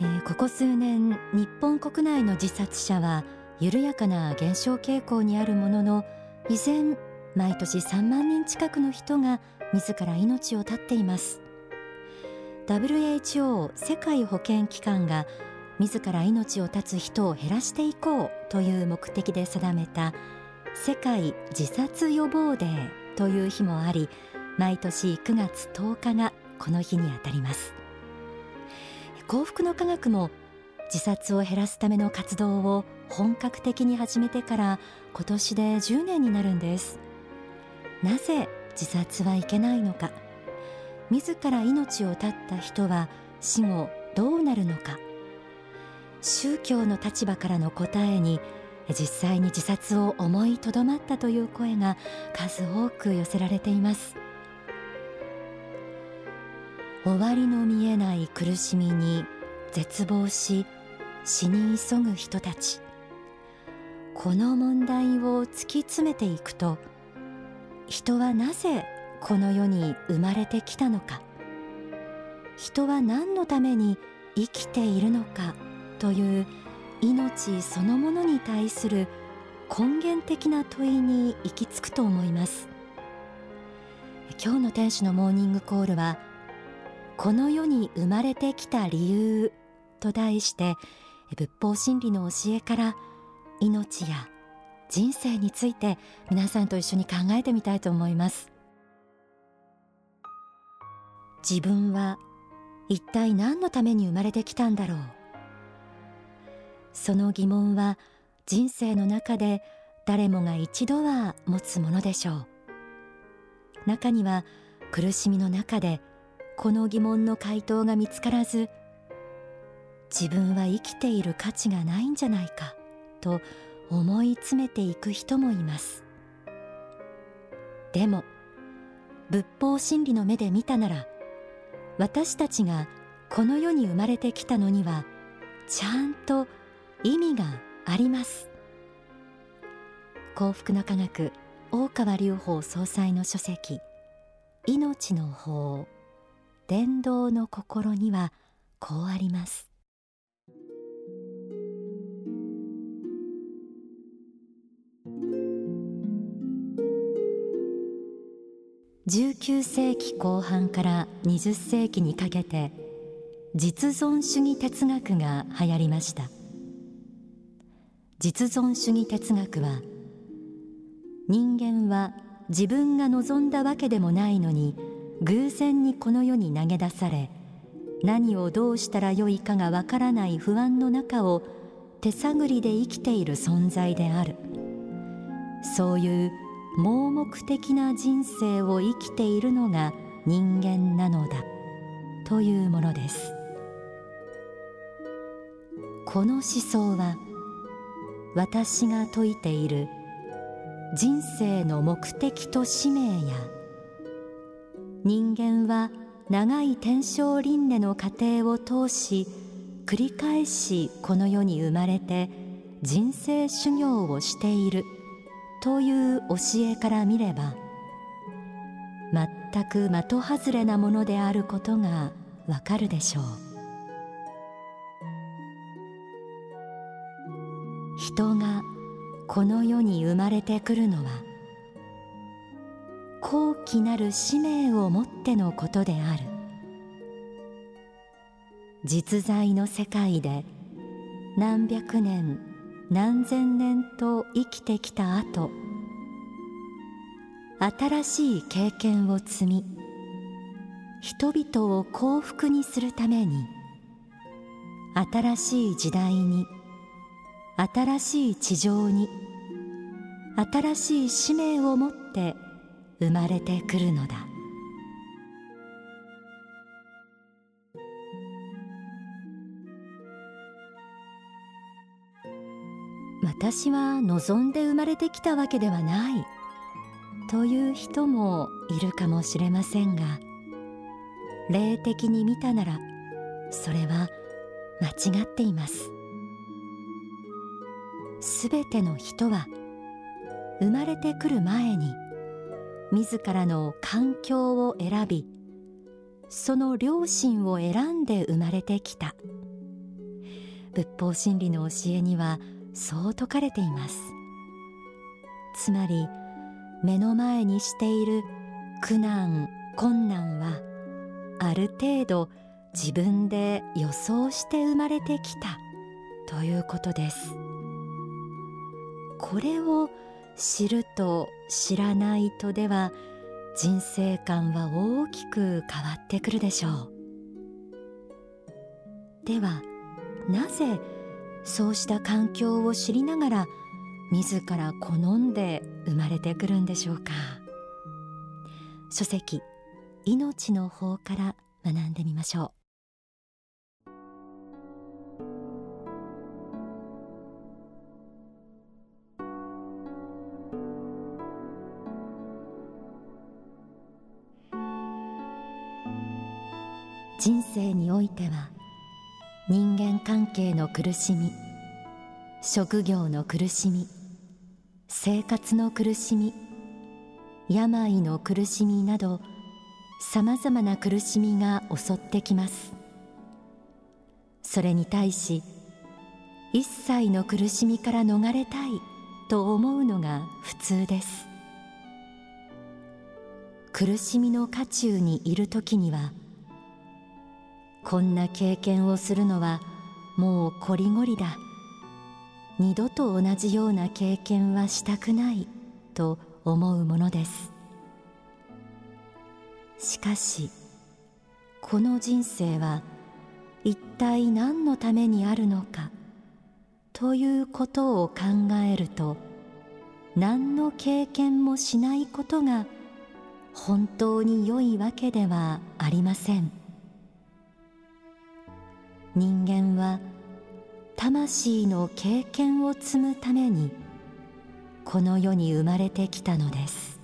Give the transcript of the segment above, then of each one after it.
えー、ここ数年日本国内の自殺者は緩やかな減少傾向にあるものの依然毎年3万人近くの人が自ら命を絶っています。WHO 世界保健機関が自ら命を絶つ人を減らしていこうという目的で定めた世界自殺予防デーという日もあり毎年9月10日がこの日にあたります。幸福の科学も自殺を減らすための活動を本格的に始めてから今年で10年になるんです。なぜ自殺はいけないのか。自ら命を絶った人は死後どうなるのか。宗教の立場からの答えに実際に自殺を思いとどまったという声が数多く寄せられています。終わりの見えない苦しみに絶望し死に急ぐ人たち。この問題を突き詰めていくと人はなぜこの世に生まれてきたのか。人は何のために生きているのかという命そのものに対する根源的な問いに行き着くと思います。今日の天使のモーニングコールはこの世に生まれてきた理由と題して仏法真理の教えから命や人生について皆さんと一緒に考えてみたいと思います。自分は一体何のために生まれてきたんだろう。その疑問は人生の中で誰もが一度は持つものでしょう。中には苦しみの中でこの疑問の回答が見つからず自分は生きている価値がないんじゃないかと思い詰めていく人もいます。でも仏法真理の目で見たなら私たちがこの世に生まれてきたのにはちゃんと意味があります。幸福の科学大川隆法総裁の書籍命の法。伝道の心にはこうあります。19世紀後半から20世紀にかけて実存主義哲学が流行りました。実存主義哲学は人間は自分が望んだわけでもないのに偶然にこの世に投げ出され何をどうしたらよいかがわからない不安の中を手探りで生きている存在である。そういう盲目的な人生を生きているのが人間なのだというものです。この思想は私が説いている人生の目的と使命や人間は長い天正輪廻の過程を通し繰り返しこの世に生まれて人生修行をしている。という教えから見れば全く的外れなものであることがわかるでしょう。人がこの世に生まれてくるのは高貴なる使命をもってのことである。実在の世界で何百年何千年と生きてきた後新しい経験を積み人々を幸福にするために新しい時代に新しい地上に新しい使命を持って生まれてくるのだ。私は望んで生まれてきたわけではない。という人もいるかもしれませんが霊的に見たならそれは間違っています。すべての人は生まれてくる前に自らの環境を選びその両親を選んで生まれてきた。仏法真理の教えにはそう説かれています。つまり目の前にしている苦難困難はある程度自分で予想して生まれてきたということです。これを知ると知らないとでは人生観は大きく変わってくるでしょう。ではなぜそうした環境を知りながら自ら好んで生まれてくるんでしょうか。書籍命の方から学んでみましょう。人生においては人間関係の苦しみ職業の苦しみ生活の苦しみ病の苦しみなどさまざまな苦しみが襲ってきます。それに対し一切の苦しみから逃れたいと思うのが普通です。苦しみの渦中にいる時にはこんな経験をするのはもうこりごりだ。二度と同じような経験はしたくないと思うものです。しかしこの人生は一体何のためにあるのかということを考えると何の経験もしないことが本当に良いわけではありません。人間は魂の経験を積むためにこの世に生まれてきたのです。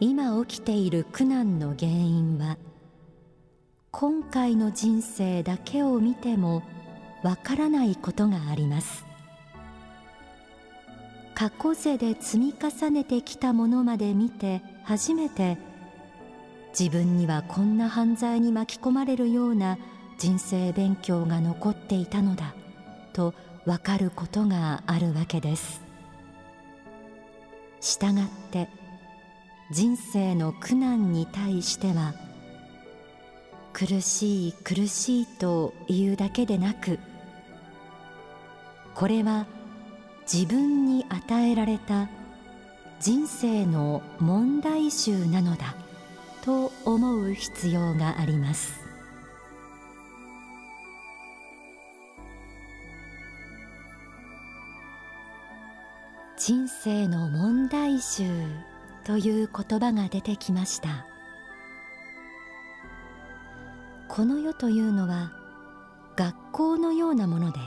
今起きている苦難の原因は今回の人生だけを見てもわからないことがあります。過去世で積み重ねてきたものまで見て初めて自分にはこんな犯罪に巻き込まれるような人生勉強が残っていたのだとわかることがあるわけです。したがって人生の苦難に対しては苦しい苦しいというだけでなくこれは自分に与えられた人生の問題集なのだと思う必要があります。人生の問題集という言葉が出てきました。この世というのは学校のようなもので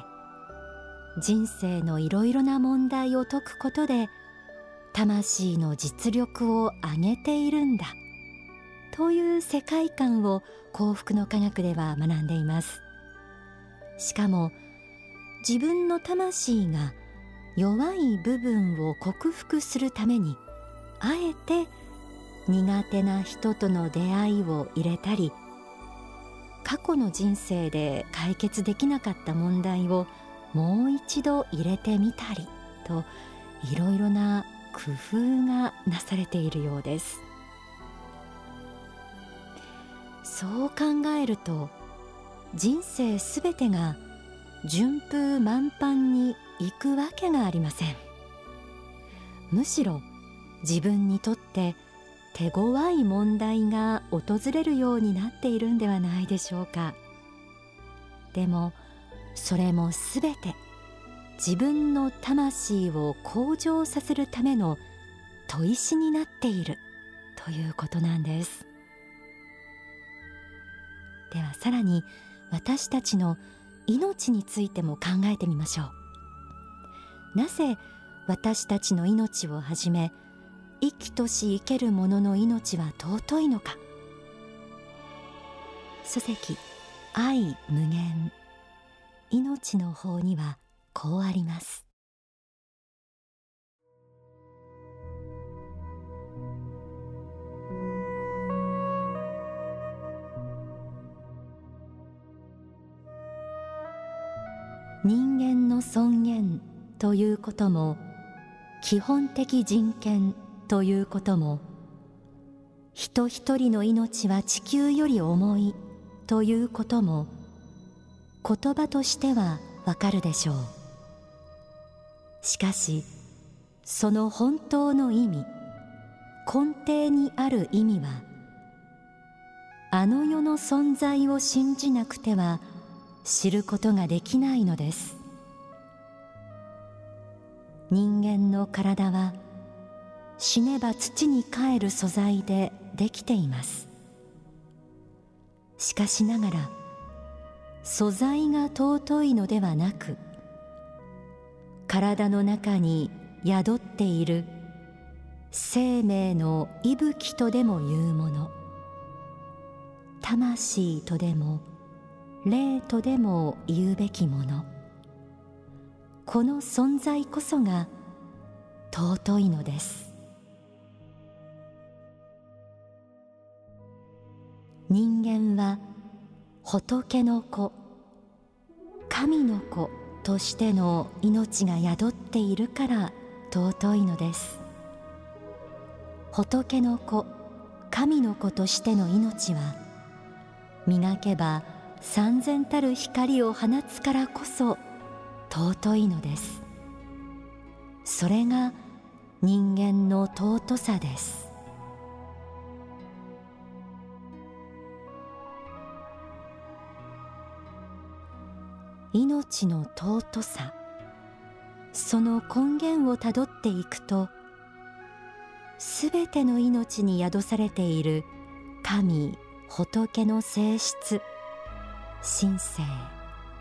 人生のいろいろな問題を解くことで魂の実力を上げているんだ。という世界観を幸福の科学では学んでいます。しかも自分の魂が弱い部分を克服するためにあえて苦手な人との出会いを入れたり過去の人生で解決できなかった問題をもう一度入れてみたりといろいろな工夫がなされているようです。そう考えると人生すべてが順風満帆にいくわけがありません。むしろ自分にとって手強い問題が訪れるようになっているんではないでしょうか。でもそれもすべて自分の魂を向上させるための砥石になっているということなんです。ではさらに私たちの命についても考えてみましょう。なぜ私たちの命をはじめ生きとし生ける者の命は尊いのか。書籍愛無限。命の法にはこうあります。人間の尊厳ということも基本的人権ということも人一人の命は地球より重いということも言葉としてはわかるでしょう。しかしその本当の意味根底にある意味はあの世の存在を信じなくては知ることができないのです。人間の体は死ねば土に帰る素材でできています。しかしながら素材が尊いのではなく体の中に宿っている生命の息吹とでもいうもの魂とでも霊とでも言うべきもの。この存在こそが尊いのです。人間は仏の子神の子としての命が宿っているから尊いのです。仏の子神の子としての命は磨けば三千たる光を放つからこそ尊いのです。それが人間の尊さです。命の尊さ。その根源をたどっていくとすべての命に宿されている神仏の性質神聖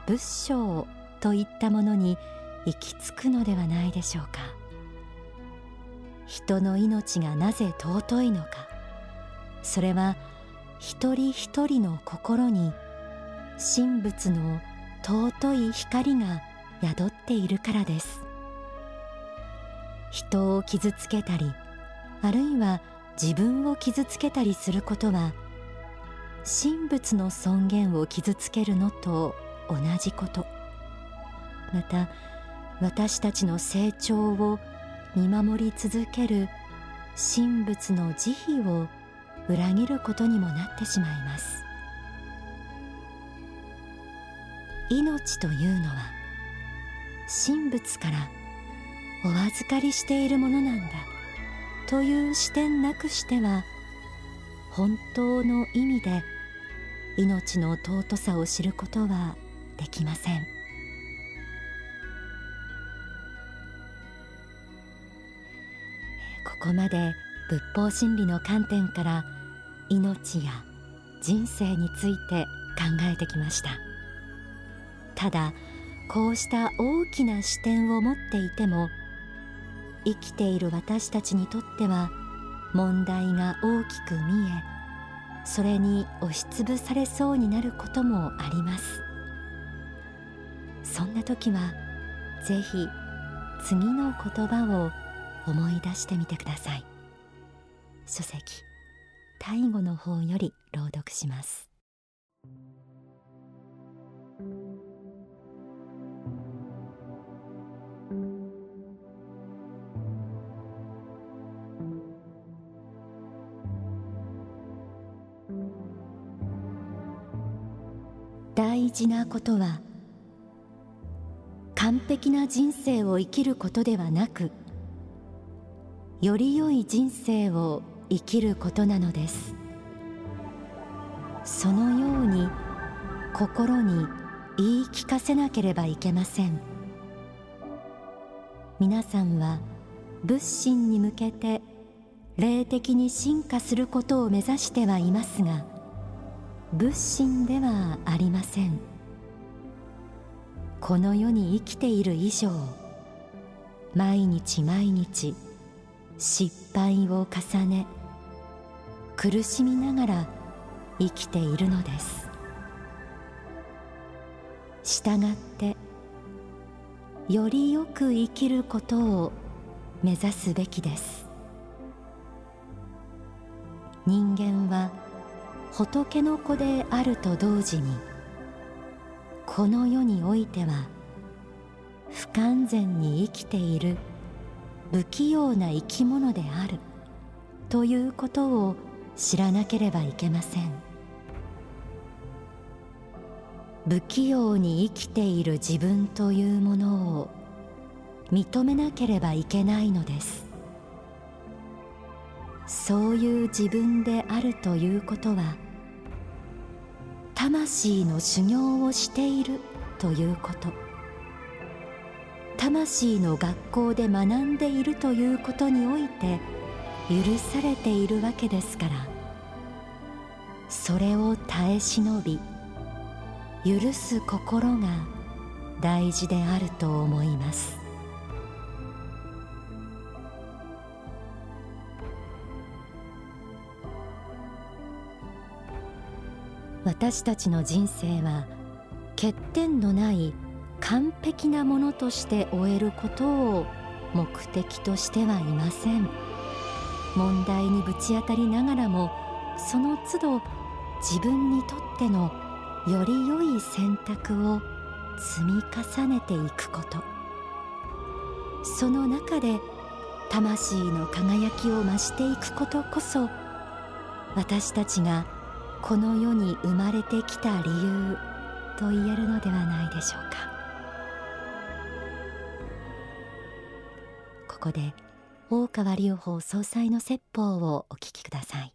仏性といったものに行き着くのではないでしょうか。人の命がなぜ尊いのか。それは一人一人の心に神仏の尊い光が宿っているからです。人を傷つけたりあるいは自分を傷つけたりすることは神仏の尊厳を傷つけるのと同じこと。また私たちの成長を見守り続ける神仏の慈悲を裏切ることにもなってしまいます。命というのは神仏からお預かりしているものなんだという視点なくしては本当の意味で命の尊さを知ることはできません。ここまで仏法真理の観点から命や人生について考えてきました。ただこうした大きな視点を持っていても生きている私たちにとっては問題が大きく見えそれに押しつぶされそうになることもあります。そんな時はぜひ次の言葉を思い出してみてください。書籍大後の方より朗読します。大事なことは完璧な人生を生きることではなくより良い人生を生きることなのです。そのように心に言い聞かせなければいけません。皆さんは仏心に向けて霊的に進化することを目指してはいますが仏心ではありません。この世に生きている以上毎日毎日失敗を重ね苦しみながら生きているのです。したがってよりよく生きることを目指すべきです。人間は仏の子であると同時にこの世においては不完全に生きている不器用な生き物であるということを知らなければいけません不器用に生きている自分というものを認めなければいけないのですそういう自分であるということは魂の修行をしているということ。魂の学校で学んでいるということにおいて許されているわけですから。それを耐え忍び許す心が大事であると思います。私たちの人生は欠点のない完璧なものとして終えることを目的としてはいません。問題にぶち当たりながらもその都度自分にとってのより良い選択を積み重ねていくこと。その中で魂の輝きを増していくことこそ私たちがこの世に生まれてきた理由と言えるのではないでしょうか。ここで大川隆法総裁の説法をお聞きください。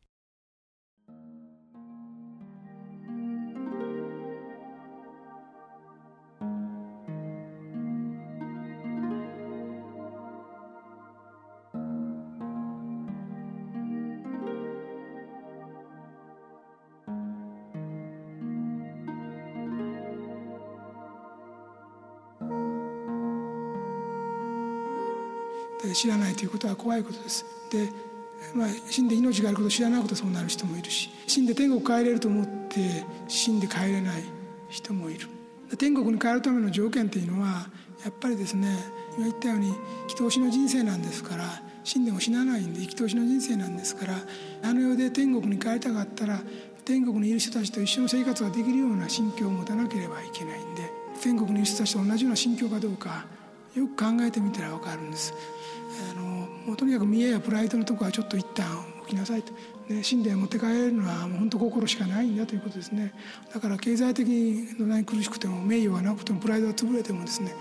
知らないということは怖いことです。で、まあ、死んで命があることを知らないことそうなる人もいるし死んで天国帰れると思って死んで帰れない人もいる。天国に帰るための条件っていうのはやっぱりですね今言ったように祈祷しの人生なんですから死んでも死なないんで生き通しの人生なんですからあの世で天国に帰りたかったら天国にいる人たちと一緒の生活ができるような心境を持たなければいけないんで天国にいる人たちと同じような心境かどうかよく考えてみたら分かるんです。あのもうとにかく見栄やプライドのとこはちょっと一旦置きなさいと、ね、神殿を持って帰れるのはもう本当心しかないんだということですね。だから経済的にどんなに苦しくても名誉がなくてもプライドが潰れてもですね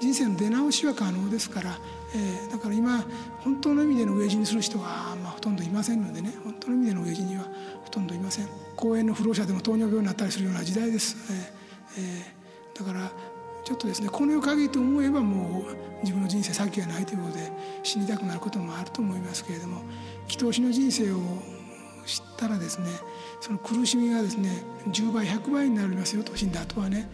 人生の出直しは可能ですから、えー、だから今本当の意味での飢え死にする人は、まあ、ほとんどいませんのでね本当の意味での飢え死にはほとんどいません。公園の不老者でも糖尿病になったりするような時代です、えーえー、だからちょっとですねこの世限りと思えばもう自分の人生先がないということで死にたくなることもあると思いますけれども祈祷師の人生を知ったらですねその苦しみがですね10倍100倍になりますよと死んだ後はね、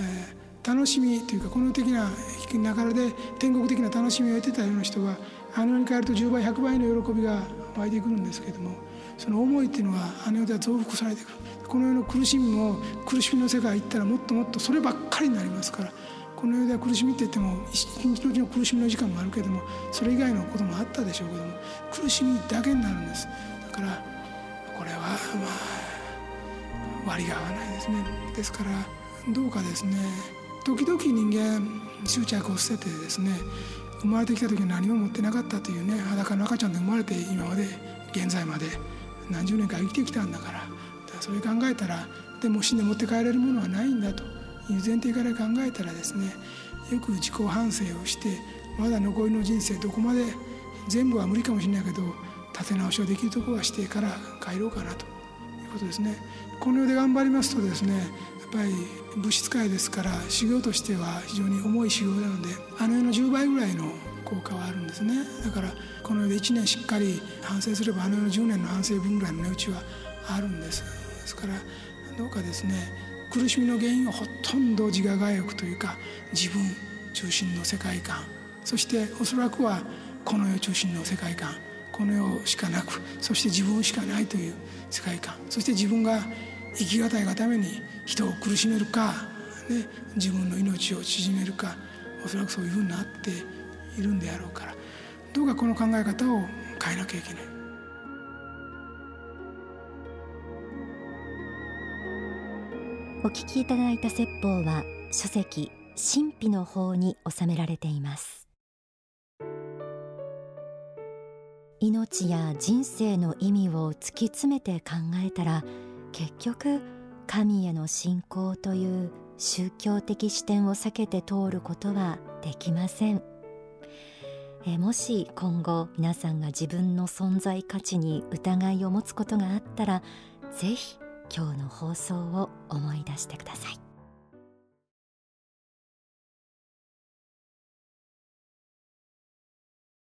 えー、楽しみというかこの的な流れで天国的な楽しみを得てたような人があの世に帰ると10倍100倍の喜びが湧いてくるんですけれどもその思いっていうのはあの世では増幅されてくる。この世の苦しみも苦しみの世界行ったらもっともっとそればっかりになりますから。この世では苦しみって言っても一日のうちの苦しみの時間もあるけれどもそれ以外のこともあったでしょうけども苦しみだけになるんです。だからこれはまあ割が合わないですね。ですからどうかですね。時々人間執着を捨ててですね生まれてきた時に何も持ってなかったというね裸の赤ちゃんで生まれて今まで現在まで。何十年か生きてきたんだから。それ考えたらでも死んで持って帰れるものはないんだと。いう前提から考えたらですねよく自己反省をしてまだ残りの人生どこまで全部は無理かもしれないけど立て直しをできるところはしてから帰ろうかなと。いうことですね。この世で頑張りますとですねやっぱり物質界ですから修行としては非常に重い修行なのであの世の10倍ぐらいの効果はあるんですね。だからこの世で1年しっかり反省すればあの世10年の反省分ぐらいの値打ちはあるんです。ですからどうかですね苦しみの原因はほとんど自我が欲というか自分中心の世界観。そしておそらくはこの世中心の世界観。この世しかなくそして自分しかないという世界観。そして自分が生きがたいがために人を苦しめるか、ね、自分の命を縮めるかおそらくそういうふうになっているんであろうからどうかこの考え方を変えなきゃいけない。お聞きいただいた説法は書籍神秘の法に収められています命や人生の意味を突き詰めて考えたら結局神への信仰という宗教的視点を避けて通ることはできませんえもし今後皆さんが自分の存在価値に疑いを持つことがあったらぜひ今日の放送を思い出してください。